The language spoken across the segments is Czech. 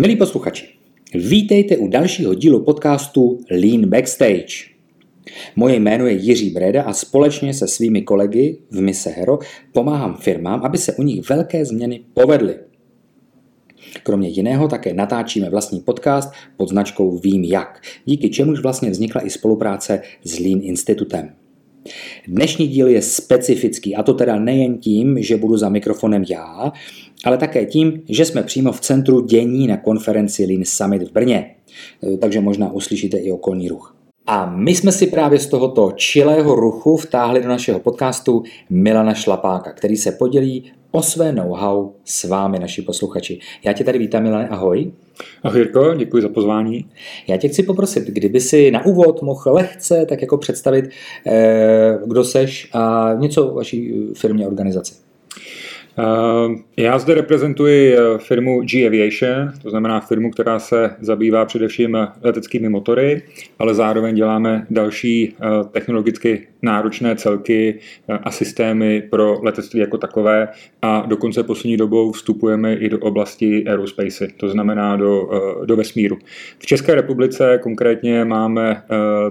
Milí posluchači, vítejte u dalšího dílu podcastu Lean Backstage. Moje jméno je Jiří Breda a společně se svými kolegy v Mise Hero pomáhám firmám, aby se u nich velké změny povedly. Kromě jiného také natáčíme vlastní podcast pod značkou Vím jak, díky čemuž vlastně vznikla i spolupráce s Lean Institutem. Dnešní díl je specifický a to teda nejen tím, že budu za mikrofonem já, ale také tím, že jsme přímo v centru dění na konferenci Lean Summit v Brně. Takže možná uslyšíte i okolní ruch. A my jsme si právě z tohoto čilého ruchu vtáhli do našeho podcastu Milana Šlapáka, který se podělí o své know-how s vámi, naši posluchači. Já tě tady vítám, Milane, ahoj. Ahoj Jirko, děkuji za pozvání. Já tě chci poprosit, kdyby si na úvod mohl lehce tak jako představit, eh, kdo seš a něco o vaší firmě organizaci. Eh, já zde reprezentuji eh, firmu G Aviation, to znamená firmu, která se zabývá především leteckými motory, ale zároveň děláme další eh, technologicky náročné celky a systémy pro letectví jako takové a dokonce poslední dobou vstupujeme i do oblasti aerospace, to znamená do, do vesmíru. V České republice konkrétně máme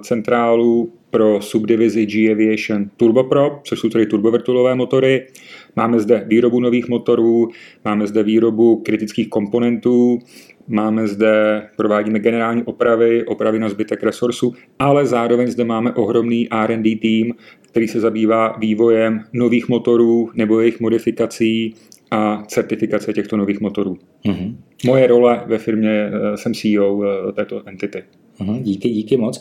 centrálu pro subdivizi G Aviation Turboprop, což jsou tedy turbovrtulové motory. Máme zde výrobu nových motorů, máme zde výrobu kritických komponentů, máme zde, provádíme generální opravy, opravy na zbytek resursu, ale zároveň zde máme ohromný R&D tým, který se zabývá vývojem nových motorů nebo jejich modifikací a certifikace těchto nových motorů. Mm-hmm. Moje role ve firmě eh, jsem CEO eh, této entity. Uhum, díky, díky moc.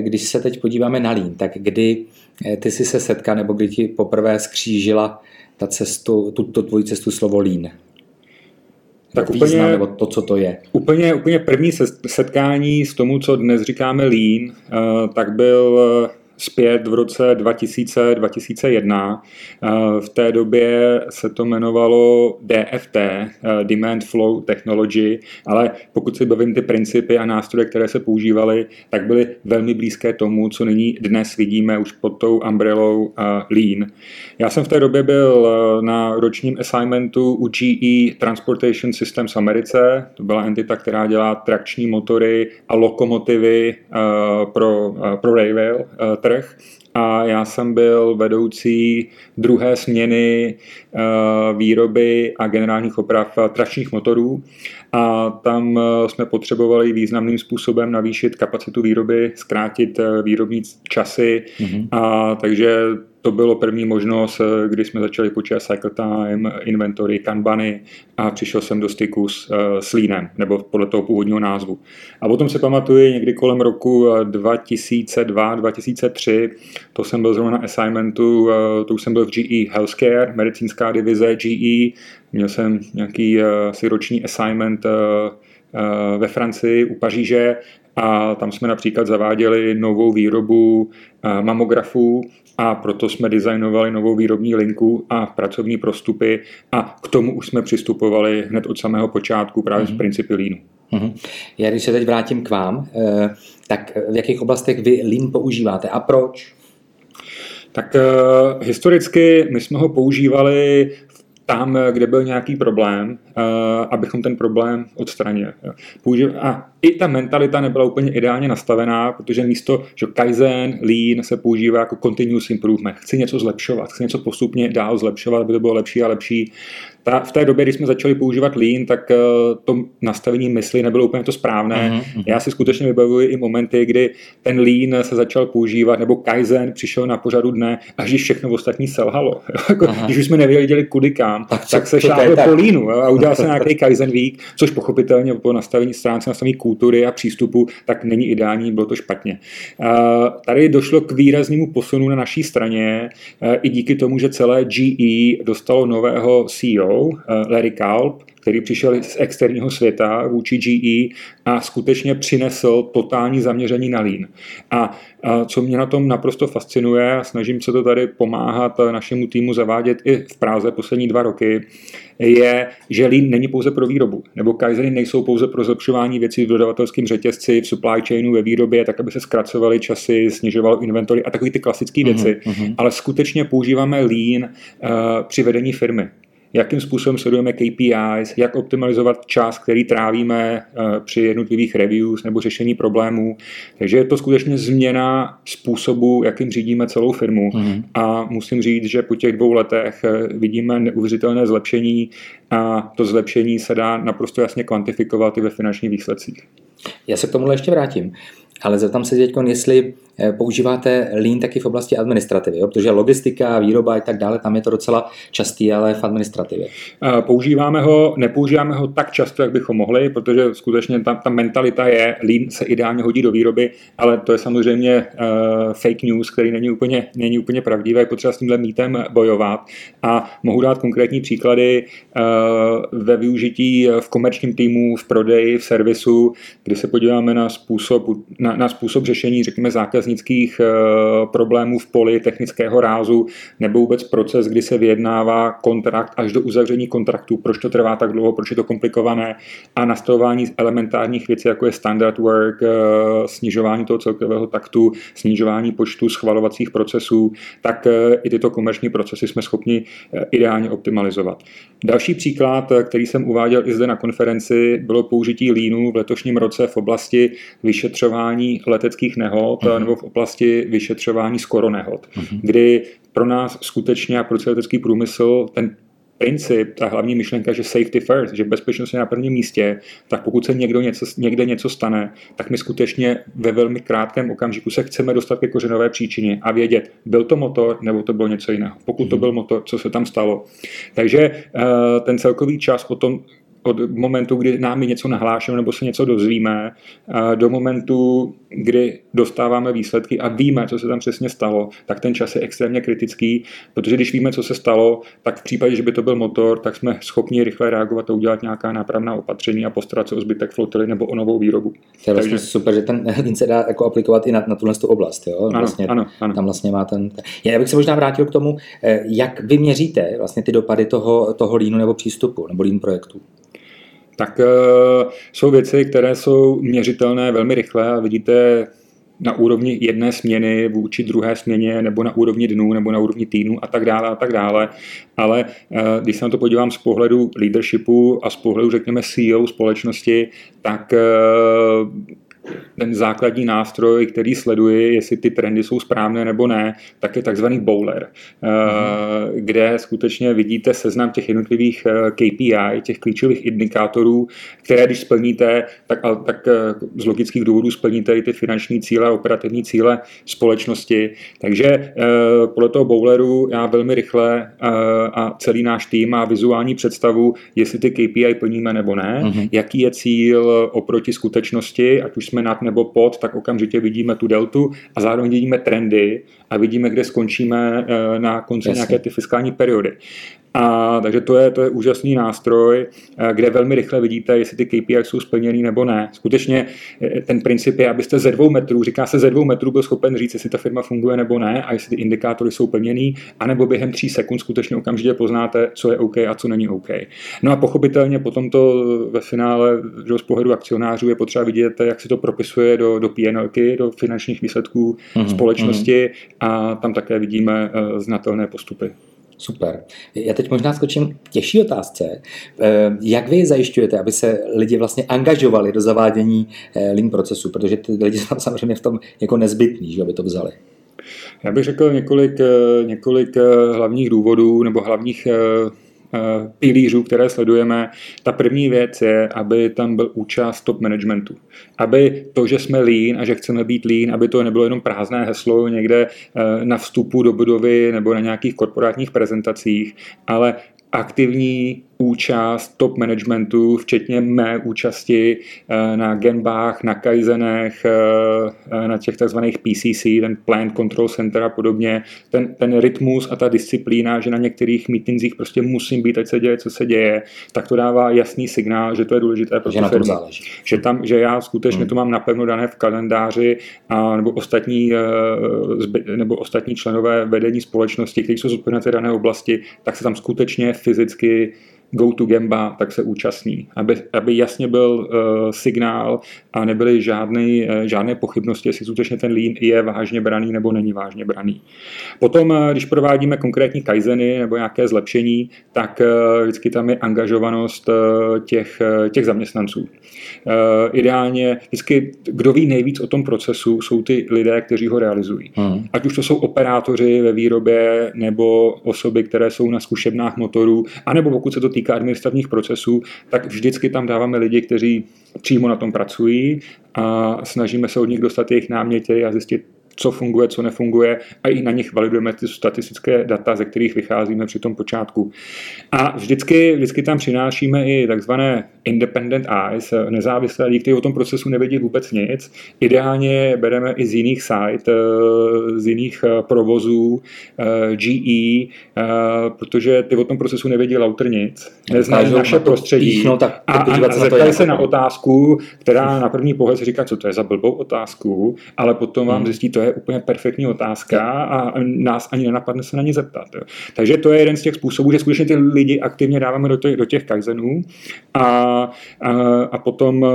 Když se teď podíváme na Lean, tak kdy eh, ty jsi se setkal, nebo kdy ti poprvé skřížila ta cestu, tu, tu tvoji cestu slovo Lean? Tak význam, úplně, nebo to, co to je. Úplně, úplně první setkání s tomu, co dnes říkáme Lean, tak byl zpět v roce 2000-2001. Eh, v té době se to jmenovalo DFT, eh, Demand Flow Technology, ale pokud si bavím ty principy a nástroje, které se používaly, tak byly velmi blízké tomu, co nyní dnes vidíme už pod tou umbrellou eh, Lean. Já jsem v té době byl na ročním assignmentu u GE Transportation Systems Americe. To byla entita, která dělá trakční motory a lokomotivy pro, pro railway terug a já jsem byl vedoucí druhé směny eh, výroby a generálních oprav tračních motorů a tam eh, jsme potřebovali významným způsobem navýšit kapacitu výroby, zkrátit eh, výrobní časy mm-hmm. a takže to bylo první možnost, kdy jsme začali počítat cycle time, inventory, kanbany a přišel jsem do styku s, s Leanem, nebo podle toho původního názvu. A potom se pamatuju někdy kolem roku 2002-2003, to jsem byl zrovna na assignmentu, to už jsem byl v GE Healthcare, medicínská divize GE, Měl jsem nějaký asi roční assignment ve Francii u Paříže a tam jsme například zaváděli novou výrobu mamografů a proto jsme designovali novou výrobní linku a pracovní prostupy a k tomu už jsme přistupovali hned od samého počátku právě mm-hmm. z mhm. principy Leanu. Mm-hmm. Já když se teď vrátím k vám, eh, tak v jakých oblastech vy Lean používáte a proč? Tak uh, historicky my jsme ho používali tam, kde byl nějaký problém, uh, abychom ten problém odstranili. A i ta mentalita nebyla úplně ideálně nastavená, protože místo, že Kaizen, Lean se používá jako continuous improvement. Chci něco zlepšovat, chci něco postupně dál zlepšovat, aby to bylo lepší a lepší, ta, v té době, když jsme začali používat Lean, tak uh, to nastavení mysli nebylo úplně to správné. Uh-huh. Já si skutečně vybavuji i momenty, kdy ten Lean se začal používat, nebo Kaizen přišel na pořadu dne, až když všechno ostatní selhalo. jako, když už jsme nevěděli kudy kam, tak, tak se šáhlo po Leanu a udělal se nějaký Kaizen Week, což pochopitelně po nastavení stránce, nastavení kultury a přístupu, tak není ideální, bylo to špatně. Uh, tady došlo k výraznému posunu na naší straně, uh, i díky tomu, že celé GE dostalo nového CEO, CEO, eh, Larry Kalb, který přišel z externího světa vůči GE a skutečně přinesl totální zaměření na Lean. A, co mě na tom naprosto fascinuje, a snažím se to tady pomáhat našemu týmu zavádět i v Praze poslední dva roky, je, že Lean není pouze pro výrobu, nebo Kaizeny nejsou pouze pro zlepšování věcí v dodavatelském řetězci, v supply chainu, ve výrobě, tak aby se zkracovaly časy, snižovalo inventory a takové ty klasické věci, uh-huh, uh-huh. ale skutečně používáme Lean uh, při vedení firmy. Jakým způsobem sledujeme KPIs, jak optimalizovat čas, který trávíme eh, při jednotlivých reviews nebo řešení problémů. Takže je to skutečně změna způsobu, jakým řídíme celou firmu. Mm. A musím říct, že po těch dvou letech eh, vidíme neuvěřitelné zlepšení a to zlepšení se dá naprosto jasně kvantifikovat i ve finančních výsledcích. Já se k tomu ještě vrátím. Ale zeptám se teď, jestli eh, používáte Lean taky v oblasti administrativy, jo? protože logistika, výroba a tak dále, tam je to docela častý, ale v administrativě. Používáme ho, nepoužíváme ho tak často, jak bychom mohli, protože skutečně ta, ta mentalita je, Lean se ideálně hodí do výroby, ale to je samozřejmě uh, fake news, který není úplně, není úplně pravdivý, potřeba s tímhle mítem bojovat. A mohu dát konkrétní příklady uh, ve využití v komerčním týmu, v prodeji, v servisu, kdy se podíváme na způsob, na na, na způsob řešení, řekněme, zákaznických uh, problémů v poli technického rázu, nebo vůbec proces, kdy se vyjednává kontrakt až do uzavření kontraktu, proč to trvá tak dlouho, proč je to komplikované a nastavování elementárních věcí, jako je standard work, uh, snižování toho celkového taktu, snižování počtu schvalovacích procesů, tak uh, i tyto komerční procesy jsme schopni ideálně optimalizovat. Další příklad, který jsem uváděl i zde na konferenci, bylo použití línu v letošním roce v oblasti vyšetřování vyšetřování leteckých nehod uh-huh. nebo v oblasti vyšetřování skoro nehod, uh-huh. kdy pro nás skutečně a pro celý letecký průmysl ten princip, ta hlavní myšlenka, že safety first, že bezpečnost je na prvním místě, tak pokud se někdo něco, někde něco stane, tak my skutečně ve velmi krátkém okamžiku se chceme dostat ke kořenové příčině a vědět, byl to motor nebo to bylo něco jiného. Pokud to mhm. byl motor, co se tam stalo. Takže eh, ten celkový čas potom od momentu, kdy nám je něco nahlášeno nebo se něco dozvíme, do momentu, kdy dostáváme výsledky a víme, co se tam přesně stalo, tak ten čas je extrémně kritický, protože když víme, co se stalo, tak v případě, že by to byl motor, tak jsme schopni rychle reagovat a udělat nějaká nápravná opatření a postarat se o zbytek flotily nebo o novou výrobu. To je vlastně Takže... super, že ten lin se dá jako aplikovat i na, na tuhle oblast. Jo? Vlastně, ano, ano, Tam vlastně má ten... Já bych se možná vrátil k tomu, eh, jak vy měříte vlastně ty dopady toho, toho línu nebo přístupu nebo lín projektu tak uh, jsou věci, které jsou měřitelné velmi rychle a vidíte na úrovni jedné směny vůči druhé směně, nebo na úrovni dnů, nebo na úrovni týdnů a tak dále a tak dále. Ale uh, když se na to podívám z pohledu leadershipu a z pohledu, řekněme, CEO společnosti, tak uh, ten základní nástroj, který sleduje, jestli ty trendy jsou správné nebo ne, tak je takzvaný bowler, mm-hmm. kde skutečně vidíte seznam těch jednotlivých eh, KPI, těch klíčových indikátorů, které když splníte, tak, tak eh, z logických důvodů splníte i ty finanční cíle, operativní cíle společnosti. Takže podle toho bowleru já velmi rychle a celý náš tým má vizuální představu, jestli ty KPI plníme nebo ne, mm-hmm. jaký je cíl oproti skutečnosti, ať už jsme nad nebo pod, tak okamžitě vidíme tu deltu a zároveň vidíme trendy a vidíme, kde skončíme eh, na konci Jasně. nějaké ty fiskální periody. A, takže to je, to je úžasný nástroj, eh, kde velmi rychle vidíte, jestli ty KPI jsou splněný nebo ne. Skutečně eh, ten princip je, abyste ze dvou metrů, říká se ze dvou metrů, byl schopen říct, jestli ta firma funguje nebo ne a jestli ty indikátory jsou plněný, anebo během tří sekund skutečně okamžitě poznáte, co je OK a co není OK. No a pochopitelně potom to ve finále že z pohledu akcionářů je potřeba vidět, jak se to propisuje do, do PNLky, do finančních výsledků mm-hmm, společnosti mm-hmm. a tam také vidíme uh, znatelné postupy. Super. Já teď možná skočím k těžší otázce. Eh, jak vy zajišťujete, aby se lidi vlastně angažovali do zavádění eh, lean procesu, protože ty lidi jsou samozřejmě v tom jako nezbytní, že aby to vzali? Já bych řekl několik, eh, několik hlavních důvodů nebo hlavních pilířů, které sledujeme. Ta první věc je, aby tam byl účast top managementu. Aby to, že jsme lean a že chceme být lean, aby to nebylo jenom prázdné heslo někde eh, na vstupu do budovy nebo na nějakých korporátních prezentacích, ale aktivní účast top managementu, včetně mé účasti eh, na Genbách, na Kaizenech, eh, eh, na těch takzvaných PCC, ten Plant Control Center a podobně, ten, ten rytmus a ta disciplína, že na některých meetingsích prostě musím být, ať se děje, co se děje, tak to dává jasný signál, že to je důležité pro že, na záleží. že tam, že já skutečně hmm. to mám napevno dané v kalendáři a, nebo ostatní nebo ostatní členové vedení společnosti, kteří jsou zodpovědné v dané oblasti, tak se tam skutečně fyzicky go to gamba, tak se účastní. Aby, aby jasně byl uh, signál a nebyly žádný, uh, žádné pochybnosti, jestli skutečně ten lean je vážně braný nebo není vážně braný. Potom, uh, když provádíme konkrétní kaizeny nebo nějaké zlepšení, tak uh, vždycky tam je angažovanost uh, těch, uh, těch zaměstnanců. Uh, ideálně vždycky, kdo ví nejvíc o tom procesu, jsou ty lidé, kteří ho realizují. Hmm. Ať už to jsou operátoři ve výrobě nebo osoby, které jsou na zkušebnách motorů, anebo pokud se to týká administrativních procesů, tak vždycky tam dáváme lidi, kteří přímo na tom pracují a snažíme se od nich dostat jejich náměty a zjistit, co funguje, co nefunguje a i na nich validujeme ty statistické data, ze kterých vycházíme při tom počátku. A vždycky, vždycky tam přinášíme i takzvané independent eyes, nezávislé lidi, kteří o tom procesu nevědí vůbec nic. Ideálně bereme i z jiných site, z jiných eh, provozů, eh, GE, eh, protože ty o tom procesu nevědí lauter nic, neznají naše prostředí píchno, tak a, a, a zeptají se na otázku, která na první pohled se říká, co to je za blbou otázku, ale potom vám hmm. zjistí, to je úplně perfektní otázka a nás ani nenapadne se na ní zeptat. Jo. Takže to je jeden z těch způsobů, že skutečně ty lidi aktivně dáváme do těch, do těch kaizenů a, a, a potom e,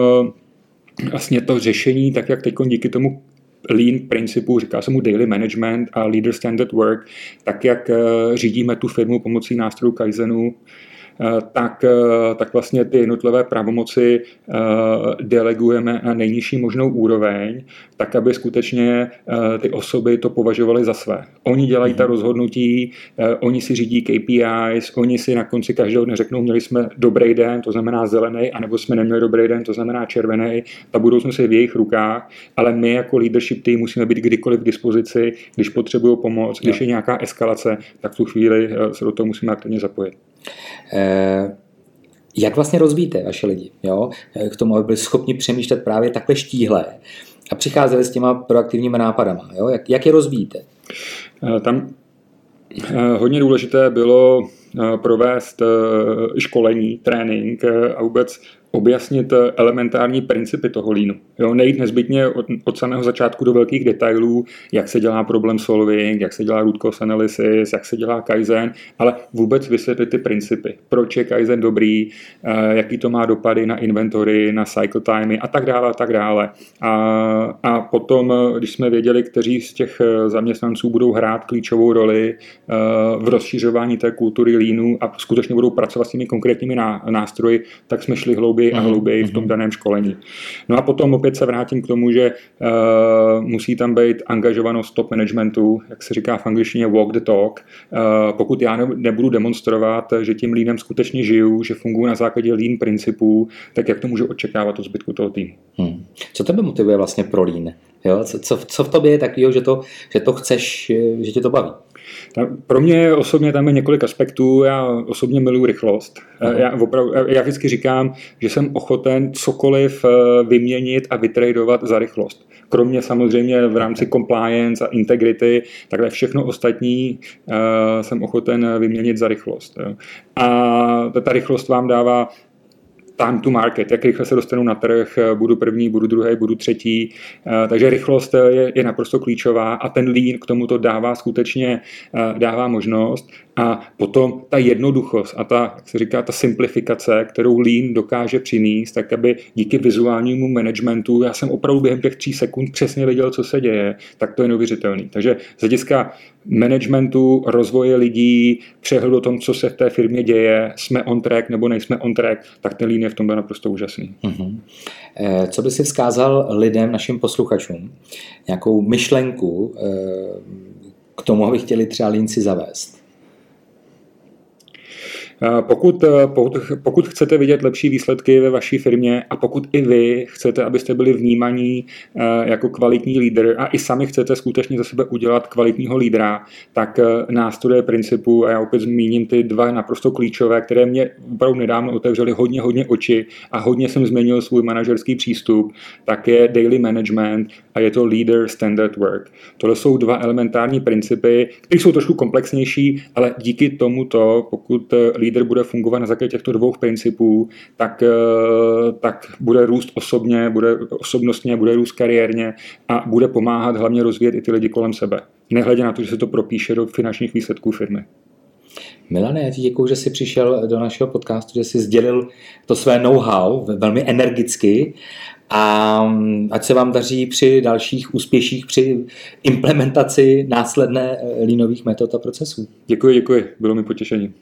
vlastně to řešení, tak jak teď díky tomu lean principu, říká se mu daily management a leader standard work, tak jak e, řídíme tu firmu pomocí nástrojů Kaizenu, Eh, tak, eh, tak vlastně ty jednotlivé pravomoci eh, delegujeme na nejnižší možnou úroveň, tak aby skutečně ty osoby to považovaly za své. Oni dělají ta mhm. rozhodnutí, oni si řídí KPIs, oni si na konci každého dne řeknou, měli jsme dobrý den, to znamená zelený, anebo jsme neměli dobrý den, to znamená červený. Ta budoucnost je v jejich rukách, ale my jako leadership tým musíme být kdykoliv k dispozici, když potřebují pomoc, když je nějaká eskalace, tak v tu chvíli se do toho musíme aktivně zapojit. Eh, jak vlastně rozvíjíte vaše lidi jo? Eh, k tomu, aby byli schopni přemýšlet právě takhle štíhle a přicházeli s těma proaktivními nápadama? Jo? Jak, jak je rozvíjíte? Eh, tam hodně důležité bylo provést školení, trénink a vůbec objasnit eh, elementární principy toho línu. Jo, nejít nezbytně od, od samého začátku do velkých detailů, jak se dělá problem solving, jak se dělá root cause analysis, jak se dělá Kaizen, ale vůbec vysvětlit ty principy. Proč je Kaizen dobrý, eh, jaký to má dopady na inventory, na cycle timey a tak dále a tak dále. A, a potom, eh, když jsme věděli, kteří z těch zaměstnanců budou hrát klíčovou roli v rozšiřování té kultury línu a skutečně budou pracovat s těmi konkrétními nástroji, tak jsme šli hlouběji hlouběji a mhm, hlouběji v tom mhm. daném školení. No a potom opět se vrátím k tomu, že uh, musí tam být angažovanost top managementu, jak se říká v angličtině walk the talk. Uh, pokud já ne, nebudu demonstrovat, že tím línem skutečně žiju, že funguji na základě lean principů, tak jak to můžu očekávat od zbytku toho týmu. Hmm. Co tebe motivuje vlastně pro lean? Jo? Co, co, co v tobě je takového, že to, že to chceš, že tě to baví? Pro mě osobně tam je několik aspektů. Já osobně miluji rychlost. Já, opravdu, já vždycky říkám, že jsem ochoten cokoliv eh, vyměnit a vytradovat za rychlost. Kromě samozřejmě v rámci compliance a integrity, takhle všechno ostatní uh, jsem ochoten vyměnit za rychlost. A ta rychlost vám dává time to market, jak rychle se dostanu na trh, budu první, budu druhý, budu třetí. Eh, takže rychlost je, je naprosto klíčová a ten lean k tomuto dává skutečně eh, dává možnost. A potom ta jednoduchost a ta, jak se říká, ta simplifikace, kterou Lean dokáže přinést, tak aby díky vizuálnímu managementu, já jsem opravdu během těch tří sekund přesně věděl, co se děje, tak to je neuvěřitelný. Takže z hlediska managementu, rozvoje lidí, přehledu o tom, co se v té firmě děje, jsme on track nebo nejsme on track, tak ten Lean je v tom naprosto úžasný. Mm-hmm. Co by si vzkázal lidem, našim posluchačům, nějakou myšlenku eh, k tomu, aby chtěli třeba Lean si zavést? Pokud, eh, pokud, pokud chcete vidět lepší výsledky ve vaší firmě a pokud i vy chcete, abyste byli vnímaní eh, jako kvalitní lídr a i sami chcete skutečně za sebe udělat kvalitního lídra, tak eh, nástroje principu, a já opět zmíním ty dva naprosto klíčové, které mě opravdu nedávno otevřely hodně, hodně oči a hodně jsem změnil svůj manažerský přístup, tak je daily management a je to leader standard work. Tohle jsou dva elementární principy, které jsou trošku komplexnější, ale díky tomuto, pokud lídr bude fungovat na základě těchto dvou principů, tak, eh, tak bude růst osobně, bude osobnostně, bude růst kariérně a bude pomáhat hlavně rozvíjet i ty lidi kolem sebe. Nehledě na to, že se to propíše do finančních výsledků firmy. Milane, já ti děkuji, že jsi přišel do našeho podcastu, že jsi sdělil to své know-how velmi energicky a mm, ať se vám daří při dalších úspěších při implementaci následné línových metod a procesů. Děkuji, děkuji, bylo mi potěšení.